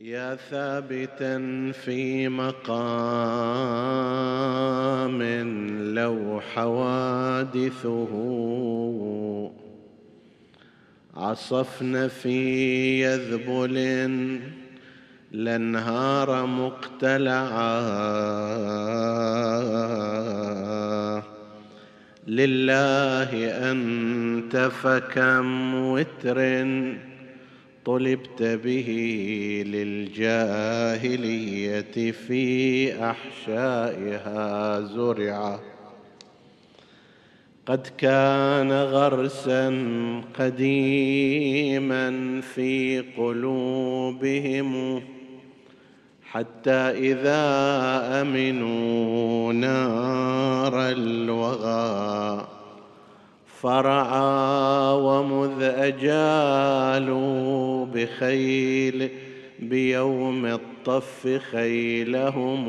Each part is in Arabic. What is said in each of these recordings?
يا ثابتا في مقام لو حوادثه عصفن في يذبل لانهار مقتلعا لله أنت فكم وتر طلبت به للجاهلية في أحشائها زرعا. قد كان غرسا قديما في قلوبهم حتى إذا أمنوا نار الوغى. فرعا ومذ أجالوا بخيل بيوم الطف خيلهم.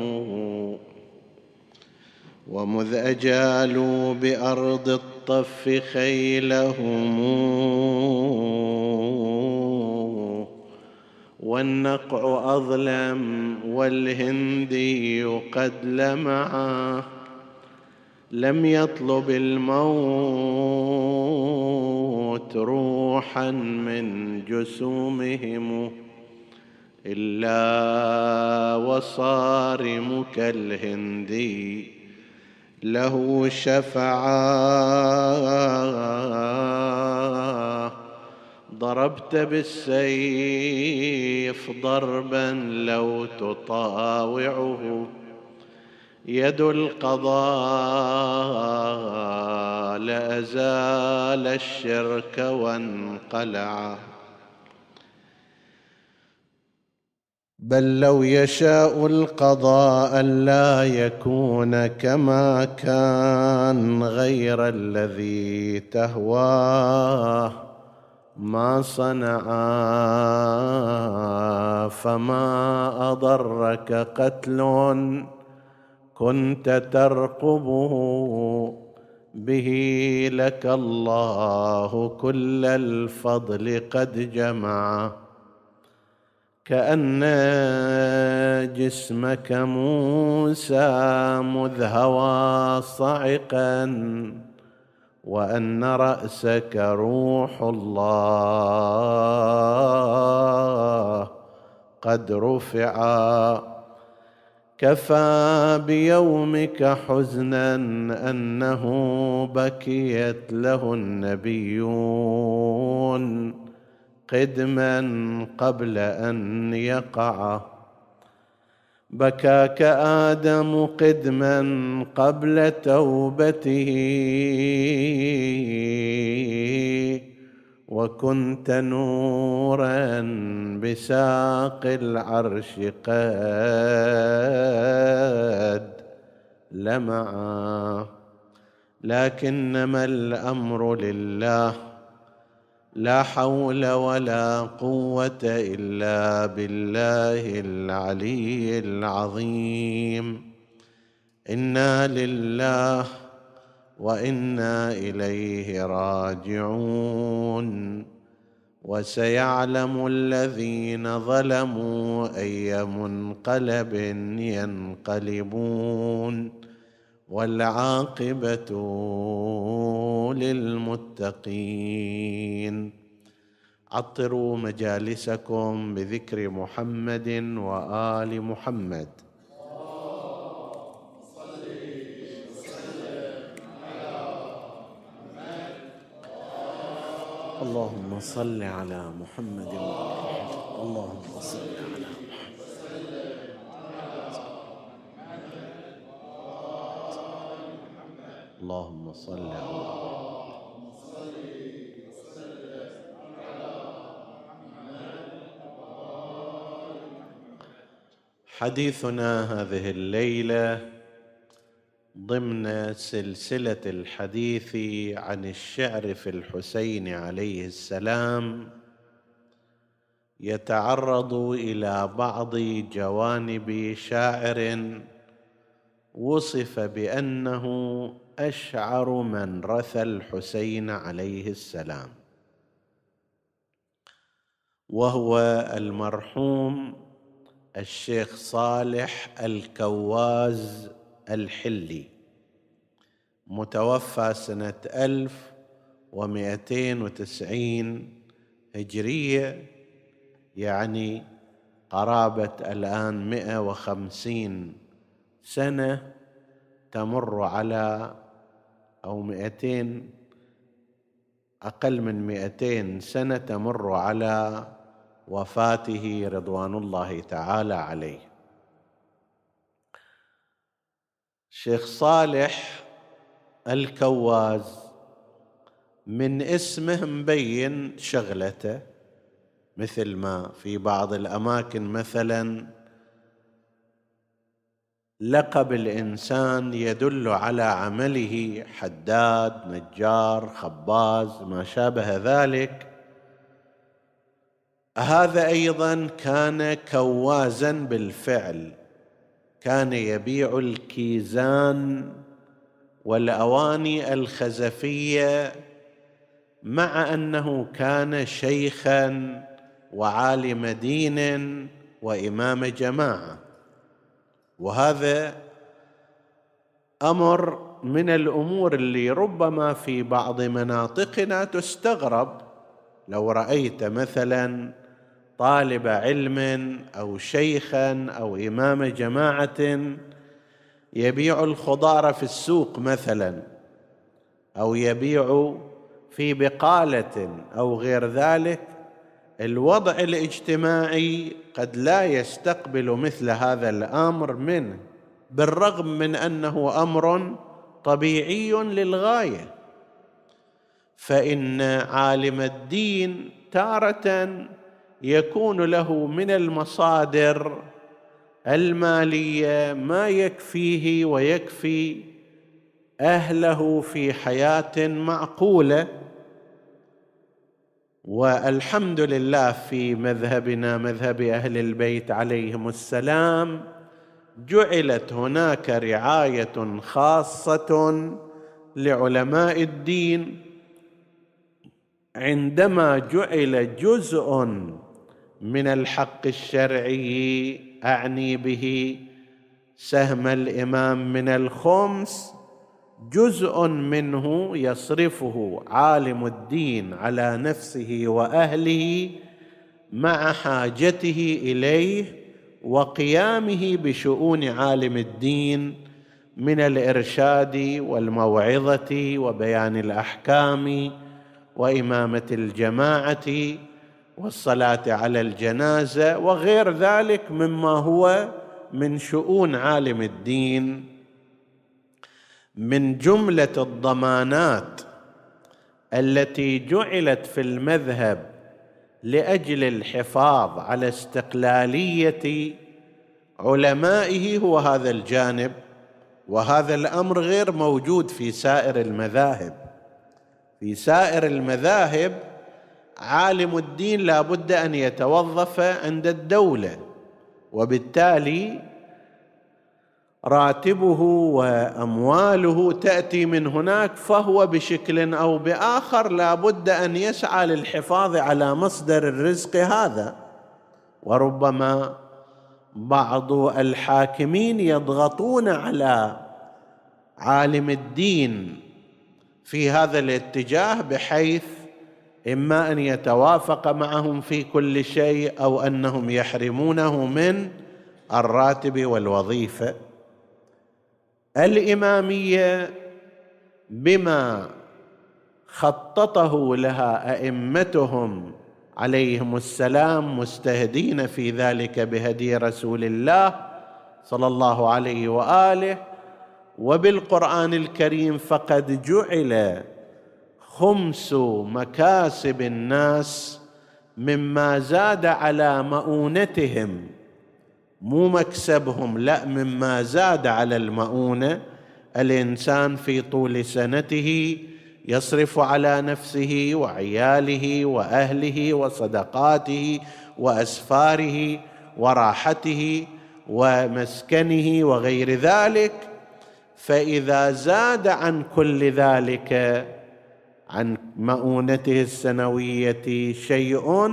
ومذ أجالوا بأرض الطف خيلهم. والنقع أظلم والهندي قد لمعا لم يطلب الموت روحا من جسومهم إلا وصارم كالهندي له شفعا ضربت بالسيف ضربا لو تطاوعه. يد القضاء لازال الشرك وانقلع. بل لو يشاء القضاء لا يكون كما كان غير الذي تهواه. ما صنعا فما أضرك قتل كنت ترقبه به لك الله كل الفضل قد جمع. كأن جسمك موسى مذ هوى صعقا وأن رأسك روح الله قد رفعا. كفى بيومك حزنا انه بكيت له النبيون قدما قبل ان يقع. بكاك آدم قدما قبل توبته. وكنت نورا بساق العرش قد لمعا لكنما الأمر لله لا حول ولا قوة إلا بالله العلي العظيم. إنا لله وإنا إليه راجعون. وسيعلم الذين ظلموا أي منقلب ينقلبون. والعاقبة للمتقين. عطروا مجالسكم بذكر محمد وآل محمد. اللهم صل على محمد اللهم صل على محمد اللهم صل على حديثنا هذه الليلة ضمن سلسلة الحديث عن الشعر في الحسين عليه السلام يتعرض إلى بعض جوانب شاعر وصف بأنه أشعر من رثى الحسين عليه السلام. وهو المرحوم الشيخ صالح الكواز الحلي. متوفى سنة ألف ومئتين وتسعين هجرية يعني قرابة الآن مئة وخمسين سنة تمر على أو مئتين أقل من مئتين سنة تمر على وفاته رضوان الله تعالى عليه. الشيخ صالح الكواز من اسمه مبين شغلته مثل ما في بعض الأماكن مثلا لقب الإنسان يدل على عمله حداد نجار خباز ما شابه ذلك. هذا أيضا كان كوازا بالفعل. كان يبيع الكيزان والأواني الخزفية مع أنه كان شيخا وعالم دين وإمام جماعة. وهذا أمر من الأمور اللي ربما في بعض مناطقنا تستغرب. لو رأيت مثلا طالب علم أو شيخا أو إمام جماعة يبيع الخضار في السوق مثلا أو يبيع في بقالة أو غير ذلك الوضع الاجتماعي قد لا يستقبل مثل هذا الأمر منه بالرغم من أنه أمر طبيعي للغاية. فإن عالم الدين تارة يكون له من المصادر المالية ما يكفيه ويكفي أهله في حياة معقولة. والحمد لله في مذهبنا مذهب أهل البيت عليهم السلام جعلت هناك رعاية خاصة لعلماء الدين. عندما جعل جزء من الحق الشرعي أعني به سهم الإمام من الخمس جزء منه يصرفه عالم الدين على نفسه وأهله مع حاجته إليه وقيامه بشؤون عالم الدين من الإرشاد والموعظة وبيان الأحكام وإمامة الجماعة والصلاة على الجنازة وغير ذلك مما هو من شؤون عالم الدين من جملة الضمانات التي جعلت في المذهب لأجل الحفاظ على استقلالية علمائه هو هذا الجانب وهذا الأمر غير موجود في سائر المذاهب. في سائر المذاهب عالم الدين لا بد أن يتوظف عند الدولة وبالتالي راتبه وأمواله تأتي من هناك فهو بشكل أو بآخر لا بد أن يسعى للحفاظ على مصدر الرزق هذا. وربما بعض الحاكمين يضغطون على عالم الدين في هذا الاتجاه بحيث إما أن يتوافق معهم في كل شيء أو أنهم يحرمونه من الراتب والوظيفة. الإمامية بما خططه لها أئمتهم عليهم السلام مستهدين في ذلك بهدي رسول الله صلى الله عليه وآله وبالقرآن الكريم فقد جعل خمس مكاسب الناس مما زاد على مؤونتهم. مو مكسبهم لا مما زاد على المؤونة. الإنسان في طول سنته يصرف على نفسه وعياله وأهله وصدقاته وأسفاره وراحته ومسكنه وغير ذلك. فإذا زاد عن كل ذلك عن مؤونته السنوية شيء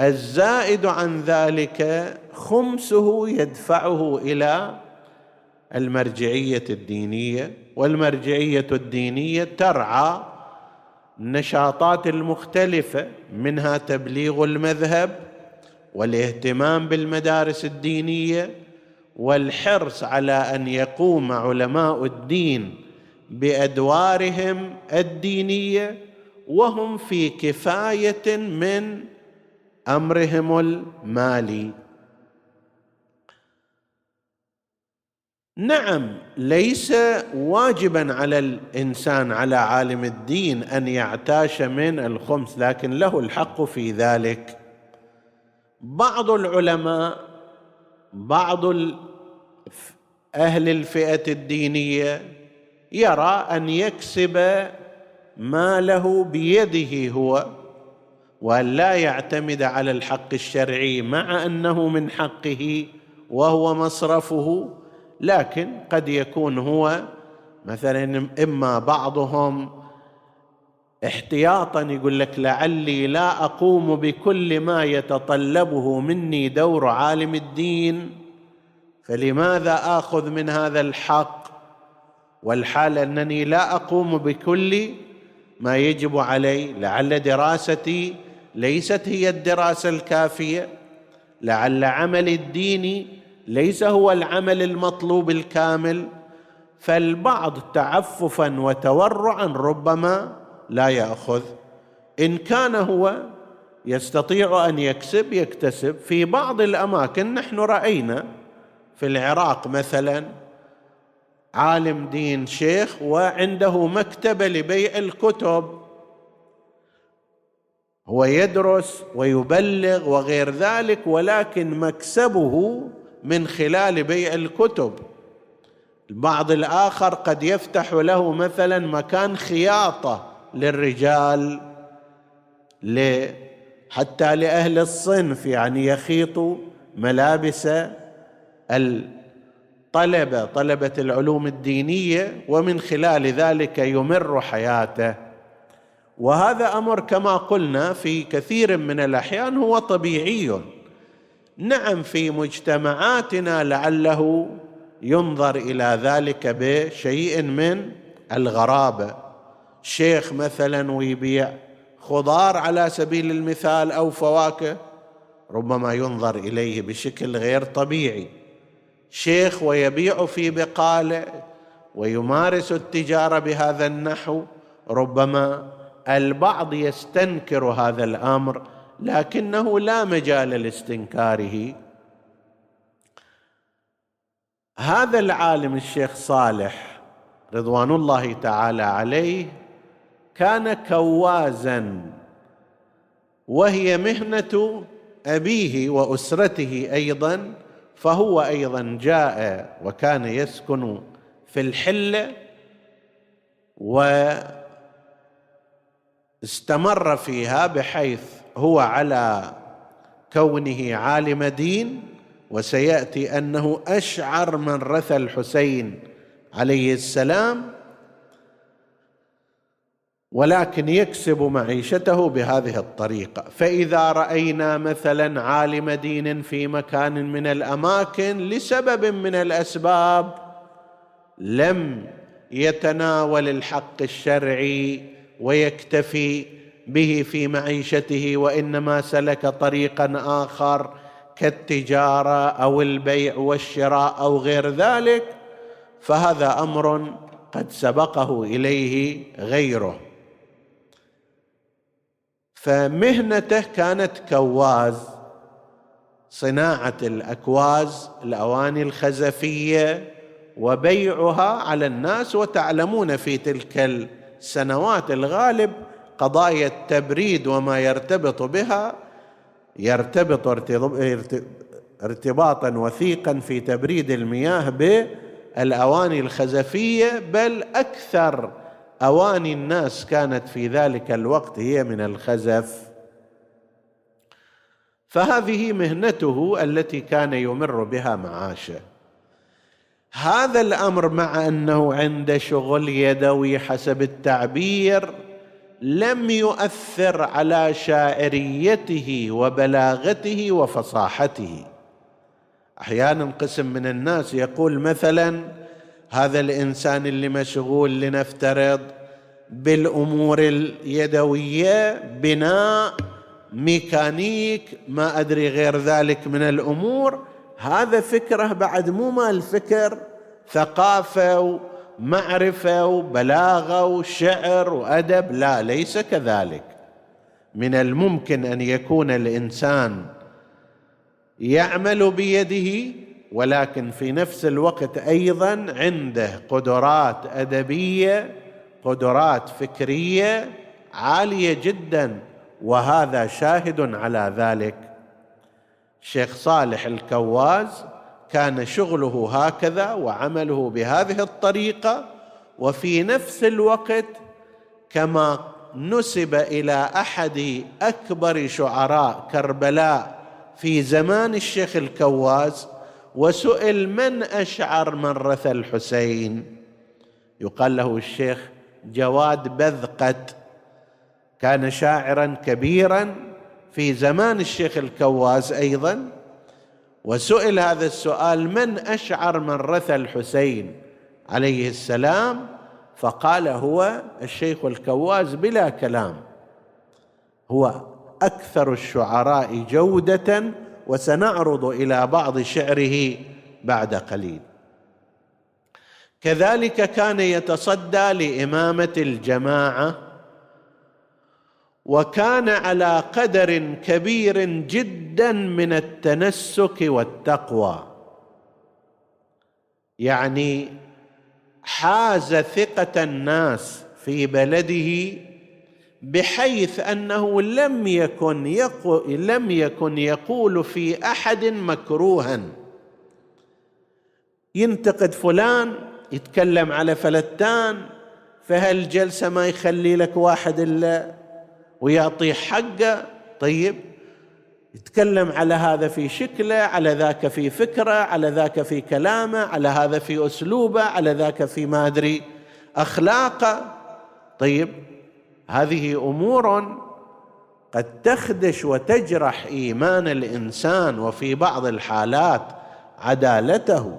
الزائد عن ذلك خمسه يدفعه إلى المرجعية الدينية والمرجعية الدينية ترعى النشاطات المختلفة منها تبليغ المذهب والاهتمام بالمدارس الدينية والحرص على أن يقوم علماء الدين بأدوارهم الدينية وهم في كفاية من أمرهم المالي. نعم ليس واجبا على الإنسان على عالم الدين أن يعتاش من الخمس لكن له الحق في ذلك. بعض العلماء بعض أهل الفئة الدينية يرى أن يكسب ماله بيده هو وأن لا يعتمد على الحق الشرعي مع أنه من حقه وهو مصرفه لكن قد يكون هو مثلا إما بعضهم احتياطا يقول لك لعلي لا أقوم بكل ما يتطلبه مني دور عالم الدين فلماذا آخذ من هذا الحق؟ والحال أنني لا أقوم بكل ما يجب علي لعل دراستي ليست هي الدراسة الكافية لعل عملي الديني ليس هو العمل المطلوب الكامل فالبعض تعففا وتورعا ربما لا يأخذ. إن كان هو يستطيع أن يكسب يكتسب. في بعض الأماكن نحن رأينا في العراق مثلا عالم دين شيخ وعنده مكتبه لبيع الكتب. هو يدرس ويبلغ وغير ذلك ولكن مكسبه من خلال بيع الكتب. البعض الآخر قد يفتح له مثلا مكان خياطة للرجال حتى لأهل الصنف يعني يخيط ملابس الطلبه طلبة العلوم الدينية ومن خلال ذلك يمر حياته. وهذا أمر كما قلنا في كثير من الأحيان هو طبيعي. نعم في مجتمعاتنا لعله ينظر إلى ذلك بشيء من الغرابة. شيخ مثلا ويبيع خضار على سبيل المثال أو فواكه ربما ينظر إليه بشكل غير طبيعي. شيخ ويبيع في بقاله ويمارس التجارة بهذا النحو ربما البعض يستنكر هذا الأمر لكنه لا مجال لاستنكاره. هذا العالم الشيخ صالح رضوان الله تعالى عليه كان كوازا وهي مهنة أبيه وأسرته أيضا فهو أيضا جاء وكان يسكن في الحله واستمر فيها بحيث هو على كونه عالم دين وسيأتي أنه أشعر من رثى الحسين عليه السلام ولكن يكسب معيشته بهذه الطريقة. فإذا رأينا مثلا عالم دين في مكان من الأماكن لسبب من الأسباب لم يتناول الحق الشرعي ويكتفي به في معيشته وإنما سلك طريقا آخر كالتجارة أو البيع والشراء أو غير ذلك فهذا أمر قد سبقه إليه غيره. فمهنته كانت كواز. صناعة الأكواز الأواني الخزفية وبيعها على الناس وتعلمون في تلك السنوات الغالب قضايا التبريد وما يرتبط بها. يرتبط ارتباطا وثيقا في تبريد المياه بالأواني الخزفية بل أكثر أواني الناس كانت في ذلك الوقت هي من الخزف. فهذه مهنته التي كان يمر بها معاشه. هذا الأمر مع أنه عند شغل يدوي حسب التعبير لم يؤثر على شاعريته وبلاغته وفصاحته. أحيانا قسم من الناس يقول مثلا هذا الإنسان اللي مشغول لنفترض بالأمور اليدوية بناء ميكانيك ما أدري غير ذلك من الأمور. هذا فكره بعد مو مال فكر ثقافة ومعرفة وبلاغة وشعر وأدب. لا ليس كذلك. من الممكن أن يكون الإنسان يعمل بيده ولكن في نفس الوقت أيضا عنده قدرات أدبية قدرات فكرية عالية جدا وهذا شاهد على ذلك. الشيخ صالح الكواز كان شغله هكذا وعمله بهذه الطريقة وفي نفس الوقت كما نسب إلى أحد أكبر شعراء كربلاء في زمان الشيخ الكواز وسئل من أشعر من رث الحسين؟ يقال له الشيخ جواد بذقت. كان شاعرا كبيرا في زمان الشيخ الكواز أيضا. وسئل هذا السؤال من أشعر من رثى الحسين؟ عليه السلام. فقال هو الشيخ الكواز بلا كلام. هو أكثر الشعراء جودة وسنعرض إلى بعض شعره بعد قليل. كذلك كان يتصدى لإمامة الجماعة وكان على قدر كبير جدا من التنسك والتقوى. يعني حاز ثقة الناس في بلده بحيث أنه لم يكن يقول لم يكن يقول في أحد مكروها. ينتقد فلان يتكلم على فلتان فهالجلسه ما يخلي لك واحد إلا؟ ويعطيه حقه. طيب يتكلم على هذا في شكله على ذاك في فكره على ذاك في كلامه على هذا في أسلوبه على ذاك في ما أدري أخلاقه. طيب هذه أمور قد تخدش وتجرح إيمان الإنسان وفي بعض الحالات عدالته.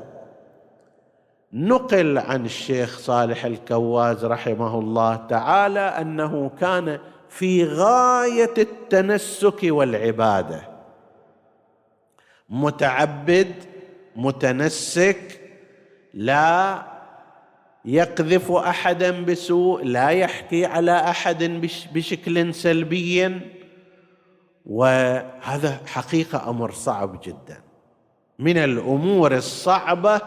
نقل عن الشيخ صالح الكواز رحمه الله تعالى أنه كان في غاية التنسك والعبادة. متعبد متنسك لا يقذف أحدا بسوء لا يحكي على أحد بشكل سلبي. وهذا حقيقة أمر صعب جدا. من الأمور الصعبة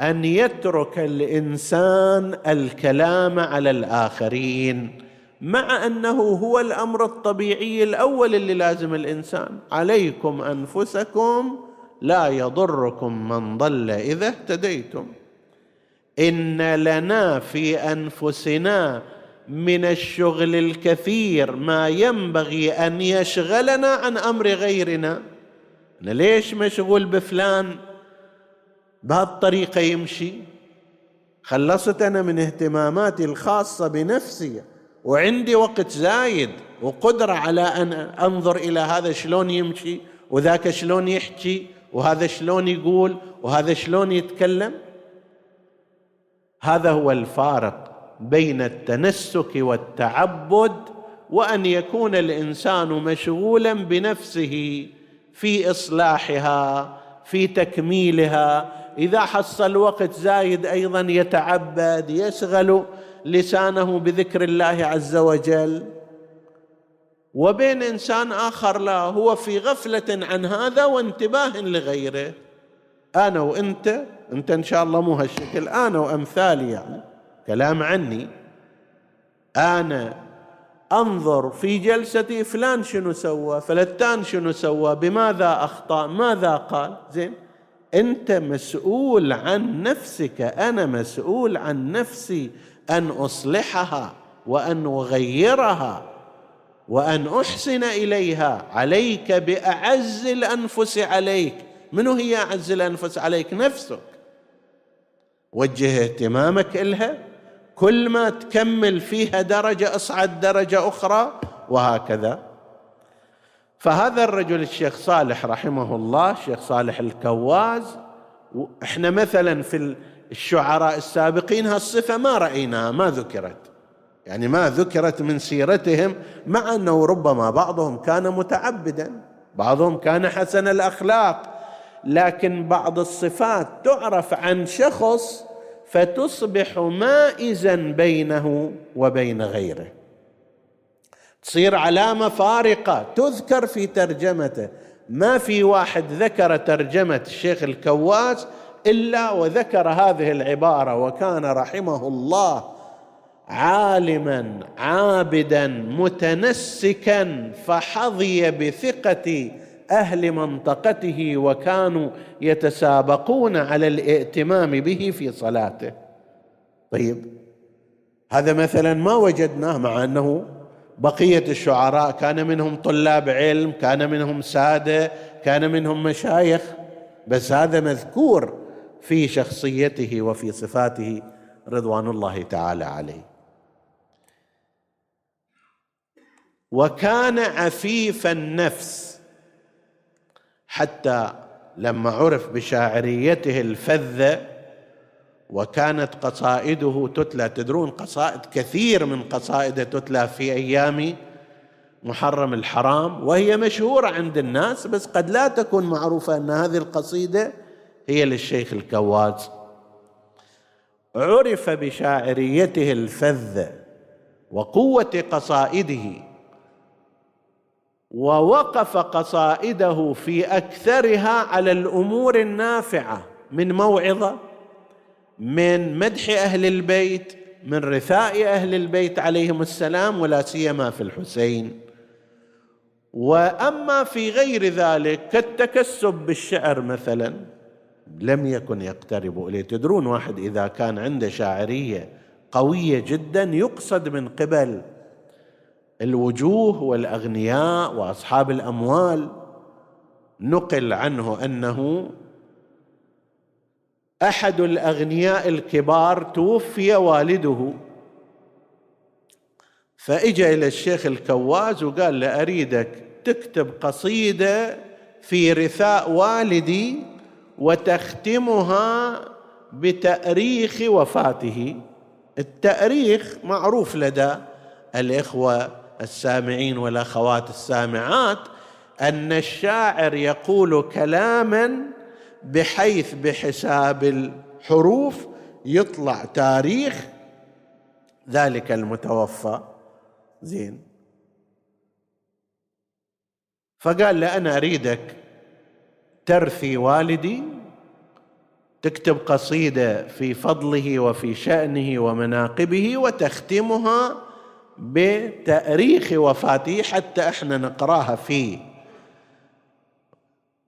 أن يترك الإنسان الكلام على الآخرين مع أنه هو الأمر الطبيعي الأول اللي لازم الإنسان. عليكم أنفسكم لا يضركم من ضل إذا اهتديتم. ان لنا في انفسنا من الشغل الكثير ما ينبغي ان يشغلنا عن أمر غيرنا. أنا ليش مشغول بفلان؟ بهالطريقة يمشي. خلصت أنا من اهتماماتي الخاصة بنفسي وعندي وقت زايد وقدرة على أن أنظر إلى هذا شلون يمشي وذاك شلون يحكي وهذا شلون يقول وهذا شلون يتكلم. هذا هو الفارق بين التنسك والتعبد وأن يكون الإنسان مشغولا بنفسه في إصلاحها في تكميلها. إذا حصل وقت زايد أيضا يتعبد يشغل لسانه بذكر الله عز وجل. وبين إنسان آخر لا هو في غفلة عن هذا وانتباه لغيره. أنا وأنت انت ان شاء الله مو هالشكل. أنا وامثالي يعني كلام عني أنا انظر في جلستي فلان شنو سوى فلتان شنو سوى بماذا أخطأ ماذا قال. زين؟ انت مسؤول عن نفسك أنا مسؤول عن نفسي أن أصلحها وأن أغيرها وأن أحسن إليها. عليك بأعز الأنفس عليك. منو هي أعز الأنفس عليك؟ نفسك. وجه اهتمامك إلها. كل ما تكمل فيها درجة أصعد درجة أخرى وهكذا. فهذا الرجل الشيخ صالح رحمه الله الشيخ صالح الكواز إحنا مثلا في الشعراء السابقين هالصفة ما رأيناها ما ذكرت. يعني ما ذكرت من سيرتهم مع أنه ربما بعضهم كان متعبدا بعضهم كان حسن الأخلاق. لكن بعض الصفات تعرف عن شخص فتصبح مائزا بينه وبين غيره. تصير علامة فارقة. تذكر في ترجمته. ما في واحد ذكر ترجمة الشيخ الكواس إلا وذكر هذه العبارة وكان رحمه الله عالما عابدا متنسكا فحظي بثقه أهل منطقته وكانوا يتسابقون على الائتمام به في صلاته. طيب هذا مثلا ما وجدناه مع أنه بقية الشعراء كان منهم طلاب علم كان منهم سادة كان منهم مشايخ بس هذا مذكور في شخصيته وفي صفاته رضوان الله تعالى عليه. وكان عفيف النفس. حتى لما عرف بشاعريته الفذة وكانت قصائده تتلى تدرون قصائد كثير من قصائده تتلى في أيام محرم الحرام وهي مشهورة عند الناس بس قد لا تكون معروفة أن هذه القصيدة هي للشيخ الكواز. عرف بشاعريته الفذة وقوة قصائده ووقف قصائده في أكثرها على الأمور النافعة. من موعظة من مدح أهل البيت من رثاء أهل البيت عليهم السلام ولا سيما في الحسين. وأما في غير ذلك كالتكسب بالشعر مثلا لم يكن يقترب إليه. تدرون واحد إذا كان عنده شاعرية قوية جدا يقصد من قبل الوجوه والأغنياء وأصحاب الأموال. نقل عنه أنه أحد الأغنياء الكبار توفي والده. فإجا إلى الشيخ الكواز وقال له أريدك تكتب قصيدة في رثاء والدي وتختمها بتأريخ وفاته. التأريخ معروف لدى الإخوة السامعين والأخوات السامعات أن الشاعر يقول كلاما بحيث بحساب الحروف يطلع تاريخ ذلك المتوفى. زين. فقال له أنا أريدك ترثي والدي تكتب قصيدة في فضله وفي شأنه ومناقبه وتختمها بتأريخ وفاته حتى إحنا نقراها في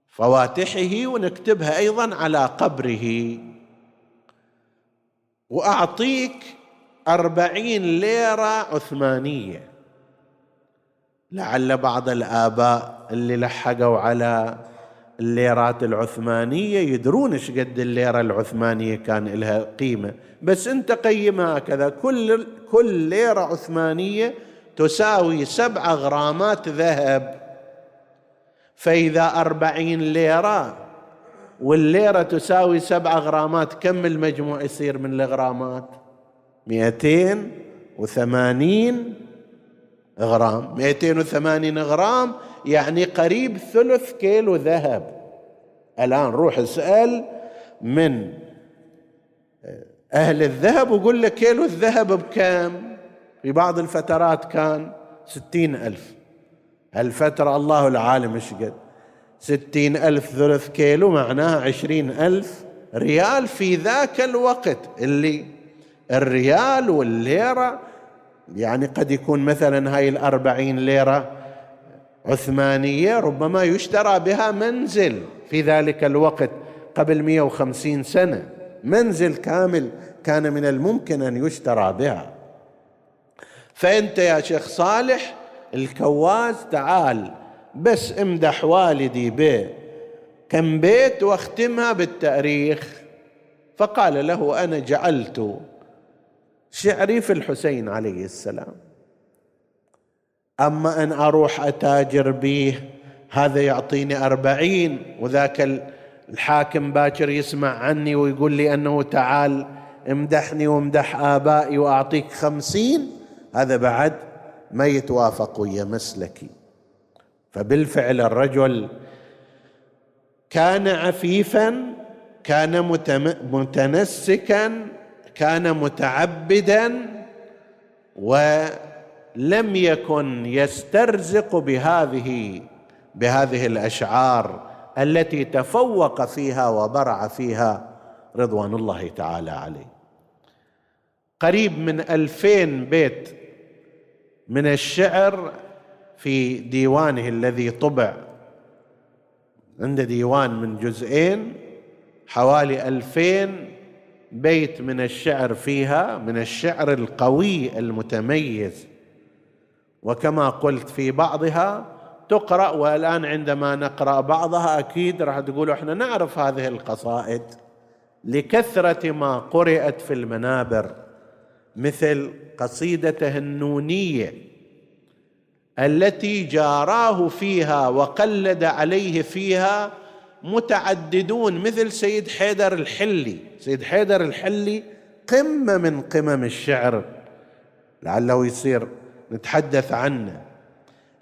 فواتحه ونكتبها أيضا على قبره. وأعطيك أربعين ليرة عثمانية. لعل بعض الآباء اللي لحقوا على الليرات العثمانية يدرون إيش قد الليرة العثمانية كان لها قيمة. بس أنت قيمها هكذا. كل كل ليرة عثمانية تساوي سبعة غرامات ذهب. فإذا أربعين ليرة والليرة تساوي سبعة غرامات كم المجموع يصير من الغرامات؟ مئتين وثمانين غرام. مئتين وثمانين غرام يعني قريب ثلث كيلو ذهب. الآن روح اسأل من أهل الذهب وقول لك كيلو الذهب بكم في بعض الفترات كان ستين ألف. الفترة الله العالم إيش قد؟ ستين ألف ثلث كيلو معناها عشرين ألف ريال في ذاك الوقت. اللي الريال والليرة يعني قد يكون مثلا هاي الأربعين ليرة عثمانية ربما يشترى بها منزل في ذلك الوقت قبل 150 سنة. منزل كامل كان من الممكن أن يشترى بها. فأنت يا شيخ صالح الكواز تعال بس امدح والدي ب كم بيت واختمها بالتأريخ؟ فقال له أنا جعلت شعري في الحسين عليه السلام. أما أن أروح أتاجر به هذا يعطيني أربعين. وذاك الحاكم باكر يسمع عني ويقول لي أنه تعال امدحني وامدح آبائي وأعطيك خمسين. هذا بعد ما يتوافق ويا مسلكي. فبالفعل الرجل كان عفيفا كان متنسكا كان متعبدا ولم يكن يسترزق بهذه بهذه الأشعار التي تفوق فيها وبرع فيها رضوان الله تعالى عليه. قريب من ألفين بيت من الشعر في ديوانه الذي طبع عنده ديوان من جزئين حوالي ألفين بيت من الشعر فيها من الشعر القوي المتميز. وكما قلت في بعضها تقرأ والآن عندما نقرأ بعضها أكيد راح تقولوا إحنا نعرف هذه القصائد. لكثرة ما قرأت في المنابر مثل قصيدته النونية التي جاراه فيها وقلد عليه فيها متعددون مثل سيد حيدر الحلي. سيد حيدر الحلي قمة من قمم الشعر لعله يصير نتحدث عنه.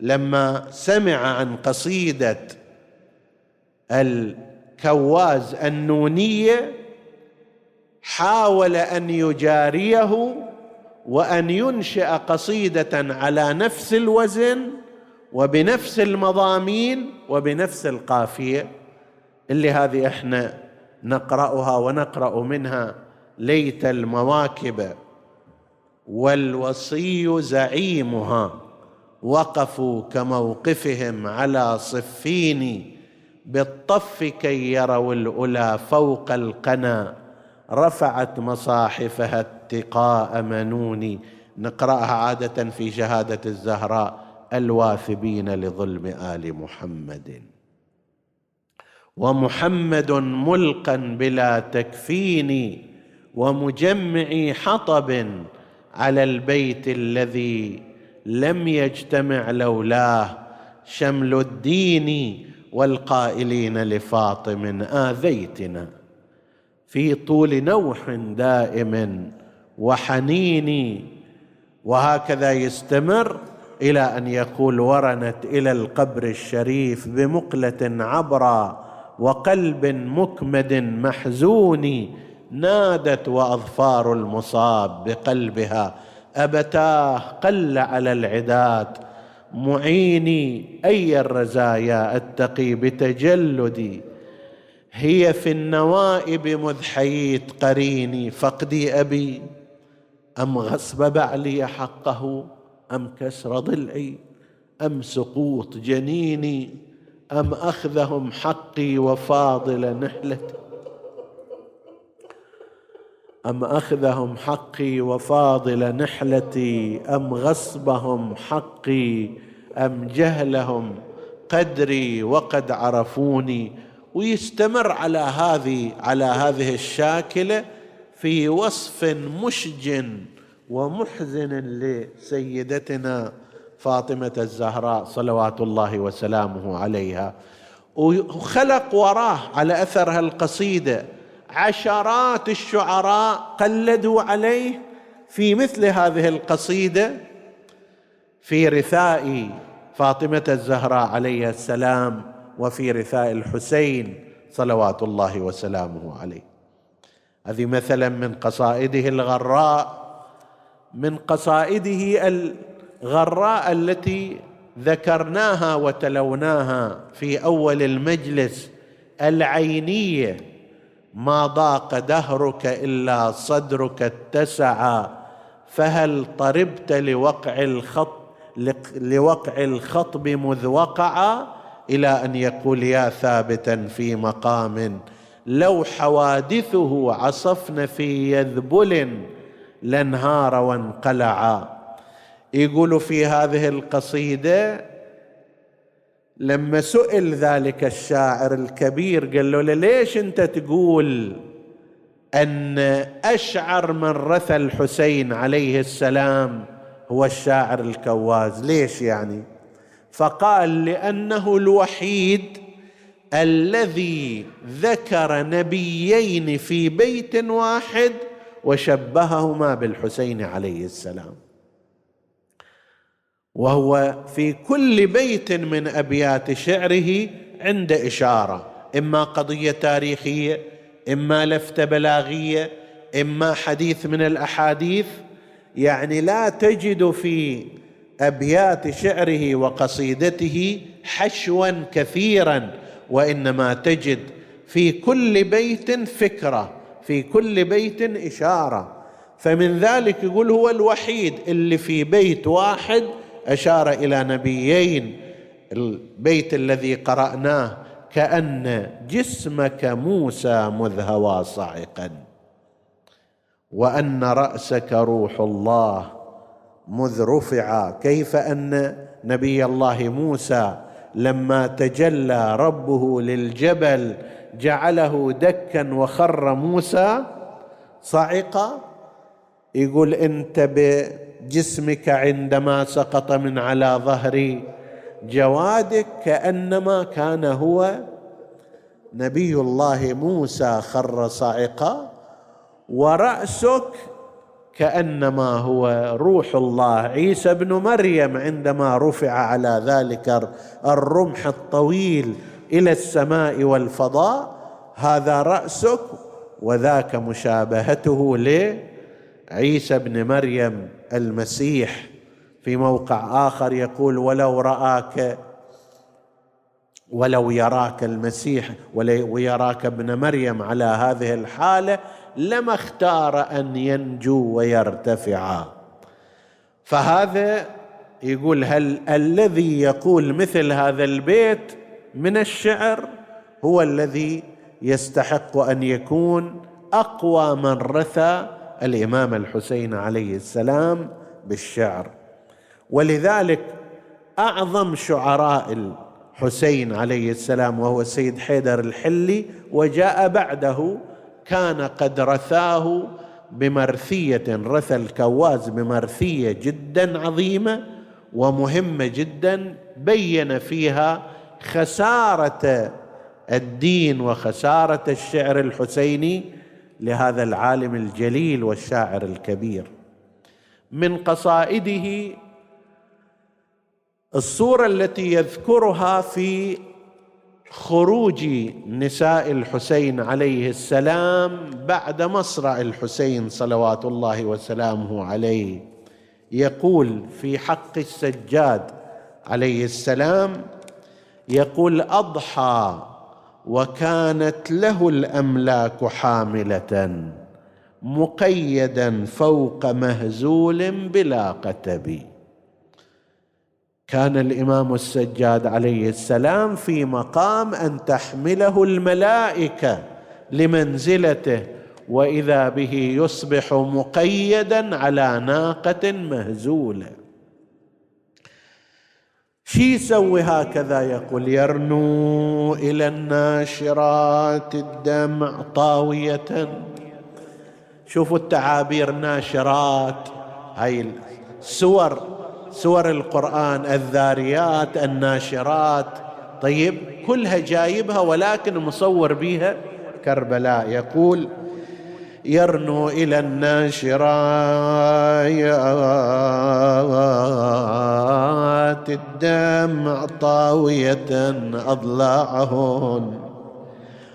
لما سمع عن قصيدة الكواز النونية حاول أن يجاريه وأن ينشئ قصيدة على نفس الوزن وبنفس المضامين وبنفس القافية اللي هذه إحنا نقرأها ونقرأ منها ليت المواكب. والوصي زعيمها وقفوا كموقفهم على صفين بالطف كي يروا الأولى فوق القنا. رفعت مصاحفها اتقاء منون. نقرأها عادة في شهادة الزهراء الواثبين لظلم آل محمد. ومحمد ملقا بلا تكفين ومجمع حطب على البيت الذي لم يجتمع لولاه شمل الدين والقائلين لفاطم آذيتنا. في طول نوح دائم وحنين وهكذا يستمر إلى أن يقول ورنت إلى القبر الشريف بمقلة عبرا وقلب مكمد محزون نادت وأظفار المصاب بقلبها. أبتاه قل على العداد. معيني أي الرزايا أتقي بتجلدي؟ هي في النوائب مذ حييت قريني فقدي أبي. أم غصب بعلي حقه؟ أم كسر ضلعي؟ أم سقوط جنيني؟ أم أخذهم حقي وفاضل نحلتي؟ أم أخذهم حقي وفاضل نحلتي؟ أم غصبهم حقي؟ أم جهلهم قدري وقد عرفوني؟ ويستمر على هذه على هذه الشاكلة في وصف مشجن ومحزن لسيدتنا فاطمة الزهراء صلوات الله وسلامه عليها. وخلق وراه على اثر هالقصيده عشرات الشعراء قلدوا عليه في مثل هذه القصيدة في رثاء فاطمة الزهراء عليها السلام وفي رثاء الحسين صلوات الله وسلامه عليه. هذه مثلا من قصائده الغراء من قصائده الغراء التي ذكرناها وتلوناها في أول المجلس العينية ما ضاق دهرك إلا صدرك اتسع. فهل طربت لوقع الخط لوقع الخطب مذ وقع؟ إلى أن يقول يا ثابتا في مقام لو حوادثه عصفن في يذبل لانهار وانقلعا يقول في هذه القصيدة لما سئل ذلك الشاعر الكبير قال له ليش أنت تقول أن أشعر من رثى الحسين عليه السلام هو الشاعر الكواز؟ ليش يعني؟ فقال لأنه الوحيد الذي ذكر نبيين في بيت واحد وشبههما بالحسين عليه السلام. وهو في كل بيت من أبيات شعره عند إشارة إما قضية تاريخية إما لفته بلاغية إما حديث من الأحاديث. يعني لا تجد في أبيات شعره وقصيدته حشوا كثيرا وإنما تجد في كل بيت فكرة في كل بيت إشارة. فمن ذلك يقول هو الوحيد اللي في بيت واحد أشار إلى نبيين البيت الذي قرأناه كأن جسمك موسى مذ هوى صاعقا وأن رأسك روح الله مذ رفع. كيف أن نبي الله موسى لما تجلى ربه للجبل جعله دكا وخر موسى صعقا يقول انت بجسمك عندما سقط من على ظهر جوادك كأنما كان هو نبي الله موسى خر صعقا ورأسك كأنما هو روح الله. عيسى ابن مريم عندما رفع على ذلك الرمح الطويل إلى السماء والفضاء هذا رأسك وذاك مشابهته لعيسى ابن مريم المسيح في موقع آخر يقول ولو راك ولو يراك المسيح ولو يراك ابن مريم على هذه الحالة لما اختار أن ينجو ويرتفع. فهذا يقول هل الذي يقول مثل هذا البيت من الشعر هو الذي يستحق أن يكون أقوى من رثى الإمام الحسين عليه السلام بالشعر. ولذلك أعظم شعراء الحسين عليه السلام وهو السيد حيدر الحلي وجاء بعده كان قد رثاه بمرثية رثى الكواز بمرثية جدا عظيمة ومهمة جدا بين فيها خسارة الدين وخسارة الشعر الحسيني لهذا العالم الجليل والشاعر الكبير. من قصائده الصورة التي يذكرها في خروج نساء الحسين عليه السلام بعد مصرع الحسين صلوات الله وسلامه عليه. يقول في حق السجاد عليه السلام يقول أضحى وكانت له الأملاك حاملة مقيدا فوق مهزول بلا قتب. كان الإمام السجاد عليه السلام في مقام أن تحمله الملائكة لمنزلته وإذا به يصبح مقيدا على ناقة مهزولة. شي يسوي هكذا؟ يقول يرنو إلى الناشرات الدمع طاوية. شوفوا التعابير ناشرات. هاي السور سور القرآن الذاريات الناشرات. طيب كلها جايبها ولكن مصور بها كربلاء. يقول يرنو إلى الناشرات الدمع طاوية أضلاعهن.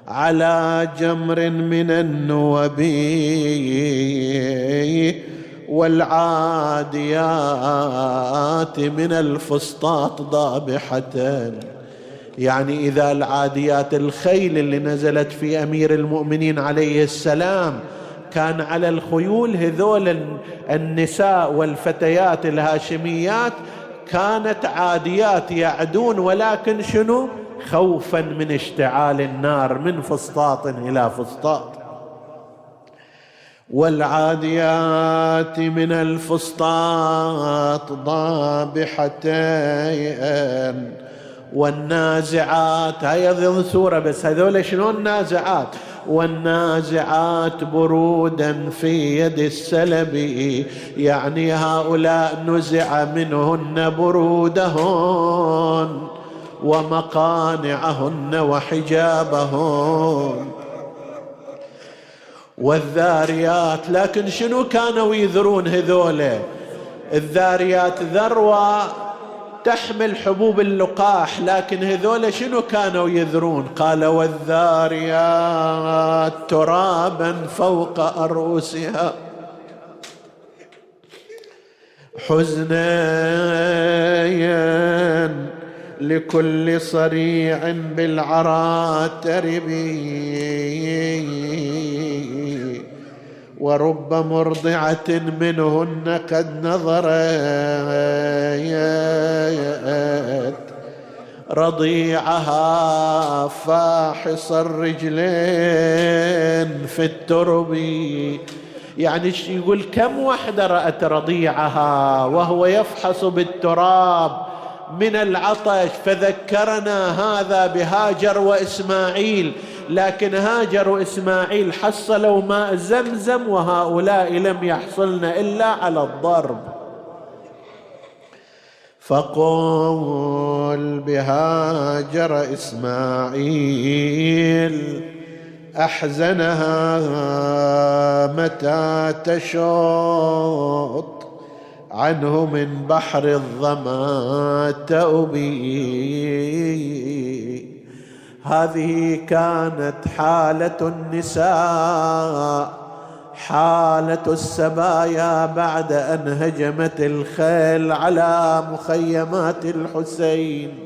على جمر من النوب والعاديات من الفسطاط ضابحة. يعني إذا العاديات الخيل اللي نزلت في أمير المؤمنين عليه السلام كان على الخيول هذول النساء والفتيات الهاشميات كانت عاديات يعدون ولكن شنو؟ خوفا من اشتعال النار من فسطاط إلى فسطاط. والعاديات من الفسطاط ضابحتين. والنازعات هاي ضد سورة بس هذول شلون نازعات؟ والنازعات برودا في يد السلب. يعني هؤلاء نزع منهن برودهن ومقانعهن وحجابهن. والذاريات لكن شنو كانوا يذرون هذولا الذاريات ذروة تحمل حبوب اللقاح لكن هذول شنو كانوا يذرون؟ قال والذاريات ترابا فوق أرؤوسها. حزنيا لكل صريع بالعرى تربي ورب مرضعة منهن قد نظرت رضيعها فاحص الرجلين في الترب. يعني يقول؟ كم وحدة رأت رضيعها وهو يفحص بالتراب من العطش؟ فذكرنا هذا بهاجر وإسماعيل. لكن هاجر واسماعيل حصلوا ماء زمزم وهؤلاء لم يحصلن إلا على الضرب. فقل بهاجر إسماعيل أحزنها متى تشوط؟ عنه من بحر الظما تؤبي هذه كانت حالة النساء حالة السبايا بعد أن هجمت الخيل على مخيمات الحسين.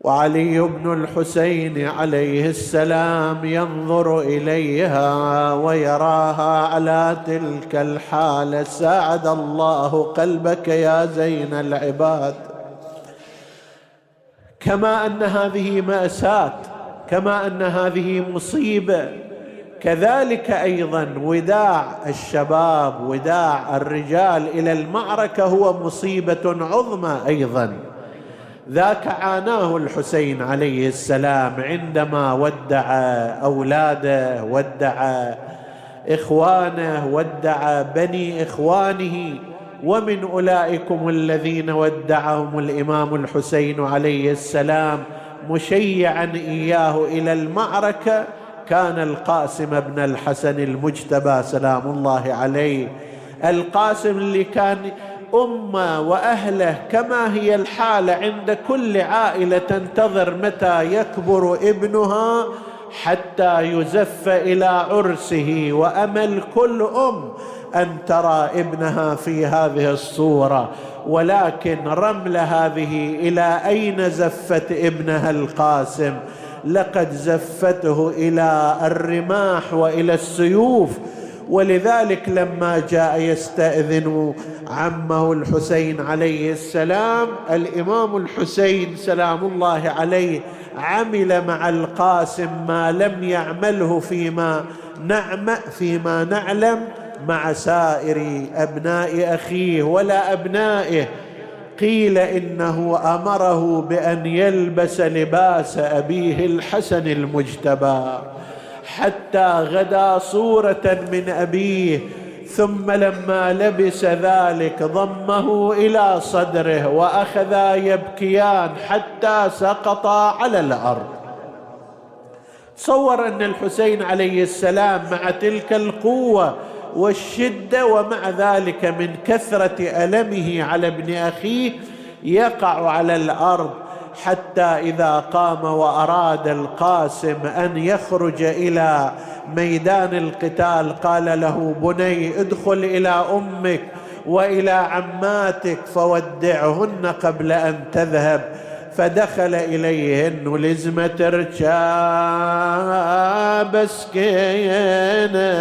وعلي بن الحسين عليه السلام ينظر إليها ويراها على تلك الحالة ساعد الله قلبك يا زين العباد. كما أن هذه مأساة كما أن هذه مصيبة. كذلك أيضا وداع الشباب وداع الرجال إلى المعركة هو مصيبة عظمى أيضا. ذاك عاناه الحسين عليه السلام عندما ودع أولاده ودع إخوانه ودع بني إخوانه. ومن أولئكم الذين ودعهم الإمام الحسين عليه السلام مشيعا إياه إلى المعركة كان القاسم بن الحسن المجتبى سلام الله عليه القاسم اللي كان أمة وأهله كما هي الحاله عند كل عائلة تنتظر متى يكبر ابنها حتى يزف إلى عرسه وأمل كل أم. أن ترى ابنها في هذه الصورة ولكن رمل هذه إلى أين زفت ابنها القاسم؟ لقد زفته إلى الرماح وإلى السيوف. ولذلك لما جاء يستأذن عمه الحسين عليه السلام الإمام الحسين سلام الله عليه عمل مع القاسم ما لم يعمله فيما نعم فيما نعلم. مع سائر أبناء أخيه ولا أبنائه. قيل إنه أمره بأن يلبس لباس أبيه الحسن المجتبى حتى غدا صورة من أبيه ثم لما لبس ذلك ضمه إلى صدره واخذا يبكيان حتى سقطا على الأرض. صور أن الحسين عليه السلام مع تلك القوة والشدة ومع ذلك من كثرة ألمه على ابن أخيه يقع على الأرض حتى إذا قام وأراد القاسم أن يخرج إلى ميدان القتال قال له بني ادخل إلى أمك وإلى عماتك فودعهن قبل أن تذهب فدخل إليهن لزمة رجاب سكينة.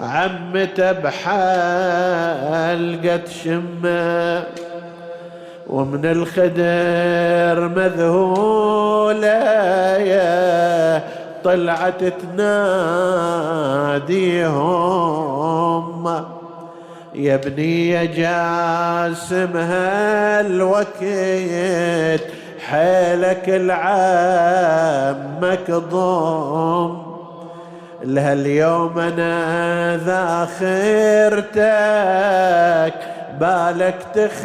عمته بحلقة شمة ومن الخدر مذهولة. طلعت تناديهم. يا ابني يا جاسم هالوقت حيلك العمك ضم. لهاليوم أنا ذا خيرتك بالك تخيب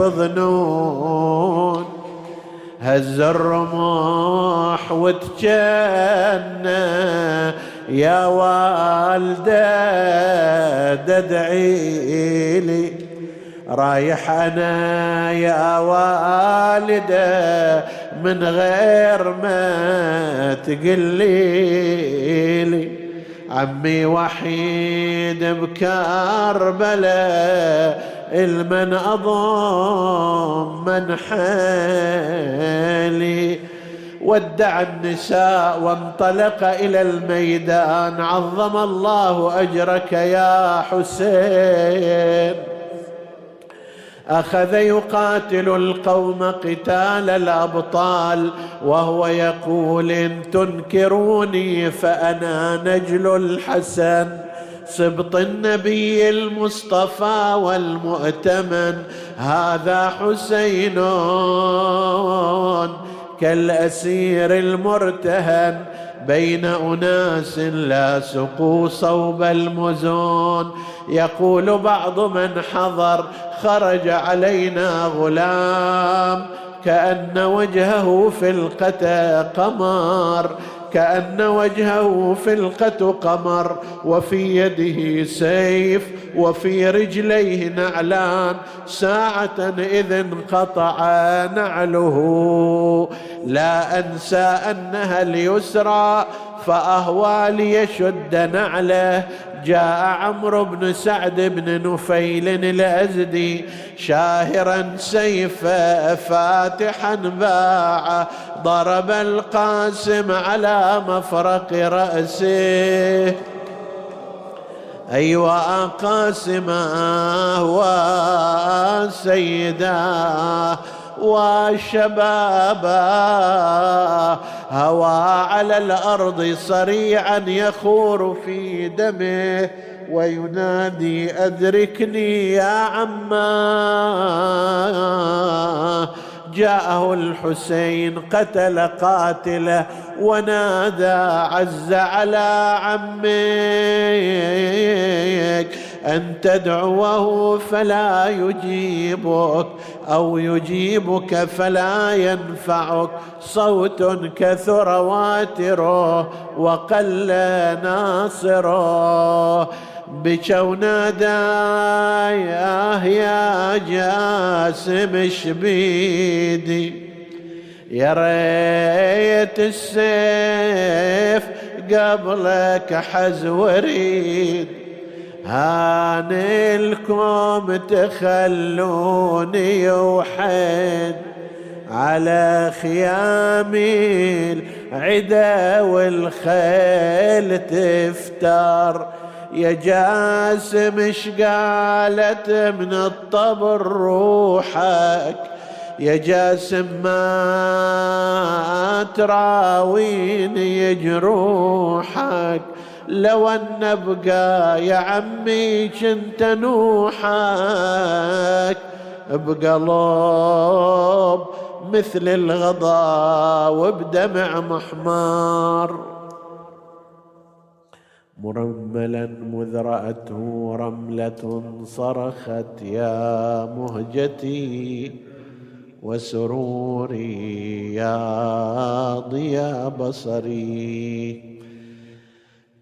ظنون. هز الرمح وتجنى يا والدة تدعي لي. رايح أنا يا والدة من غير ما تقلي لي. عمي وحيد بكربلاء المن أضم من حالي ودع النساء وانطلق إلى الميدان عظم الله أجرك يا حسين. أخذ يقاتل القوم قتال الأبطال وهو يقول إن تنكروني فأنا نجل الحسن. سبط النبي المصطفى والمؤتمن هذا حسين. كالأسير المرتهن بين أناس لا سقوا صوب المزون. يقول بعض من حضر خرج علينا غلام كأن وجهه فلقه قمر كأن وجهه فلقة قمر وفي يده سيف وفي رجليه نعلان ساعة إذ انقطع نعله. لا أنسى أنها اليسرى فأهوى ليشد نعله. جاء عمرو بن سعد بن نفيل الأزدي شاهرا سيفه فاتحا باع ضرب القاسم على مفرق رأسه. أيوا قاسمه وسيداه وشبابا هوى على الأرض صريعا يخور في دمه وينادي أدركني يا عماه جاءه الحسين قتل قاتله ونادى عز على عمك. أن تدعوه فلا يجيبك أو يجيبك فلا ينفعك. صوت كثر واتره وقل ناصره بكوا يا يا جاسم شبيدي. يا ريت السيف قبلك حز وريد هانلكم تخلوني وحد على خيامي العدا والخيل تفتر. يا جاسم اش قالت من الطبر روحك؟ يا جاسم ما تراويني جروحك. لو أن أبقى يا عمي كنت نوحك بقلب مثل الغضا وبدمع محمار. مرملا مذ رأته رملة صرخت يا مهجتي وسروري يا ضياء بصري.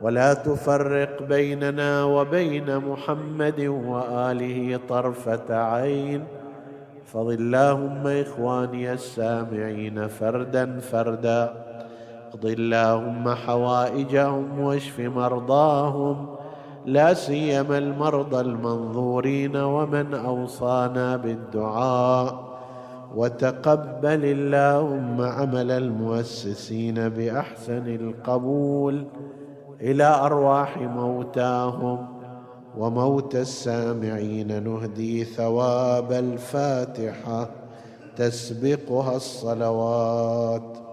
ولا تفرق بيننا وبين محمد وآله طرفة عين. فضل اللهم إخواني السامعين فردا فردا. اقض اللهم حوائجهم واشف مرضاهم. لا سيما المرضى المنظورين ومن أوصانا بالدعاء. وتقبل اللهم عمل المؤسسين بأحسن القبول. إلى أرواح موتاهم وموت السامعين نهدي ثواب الفاتحة تسبقها الصلوات.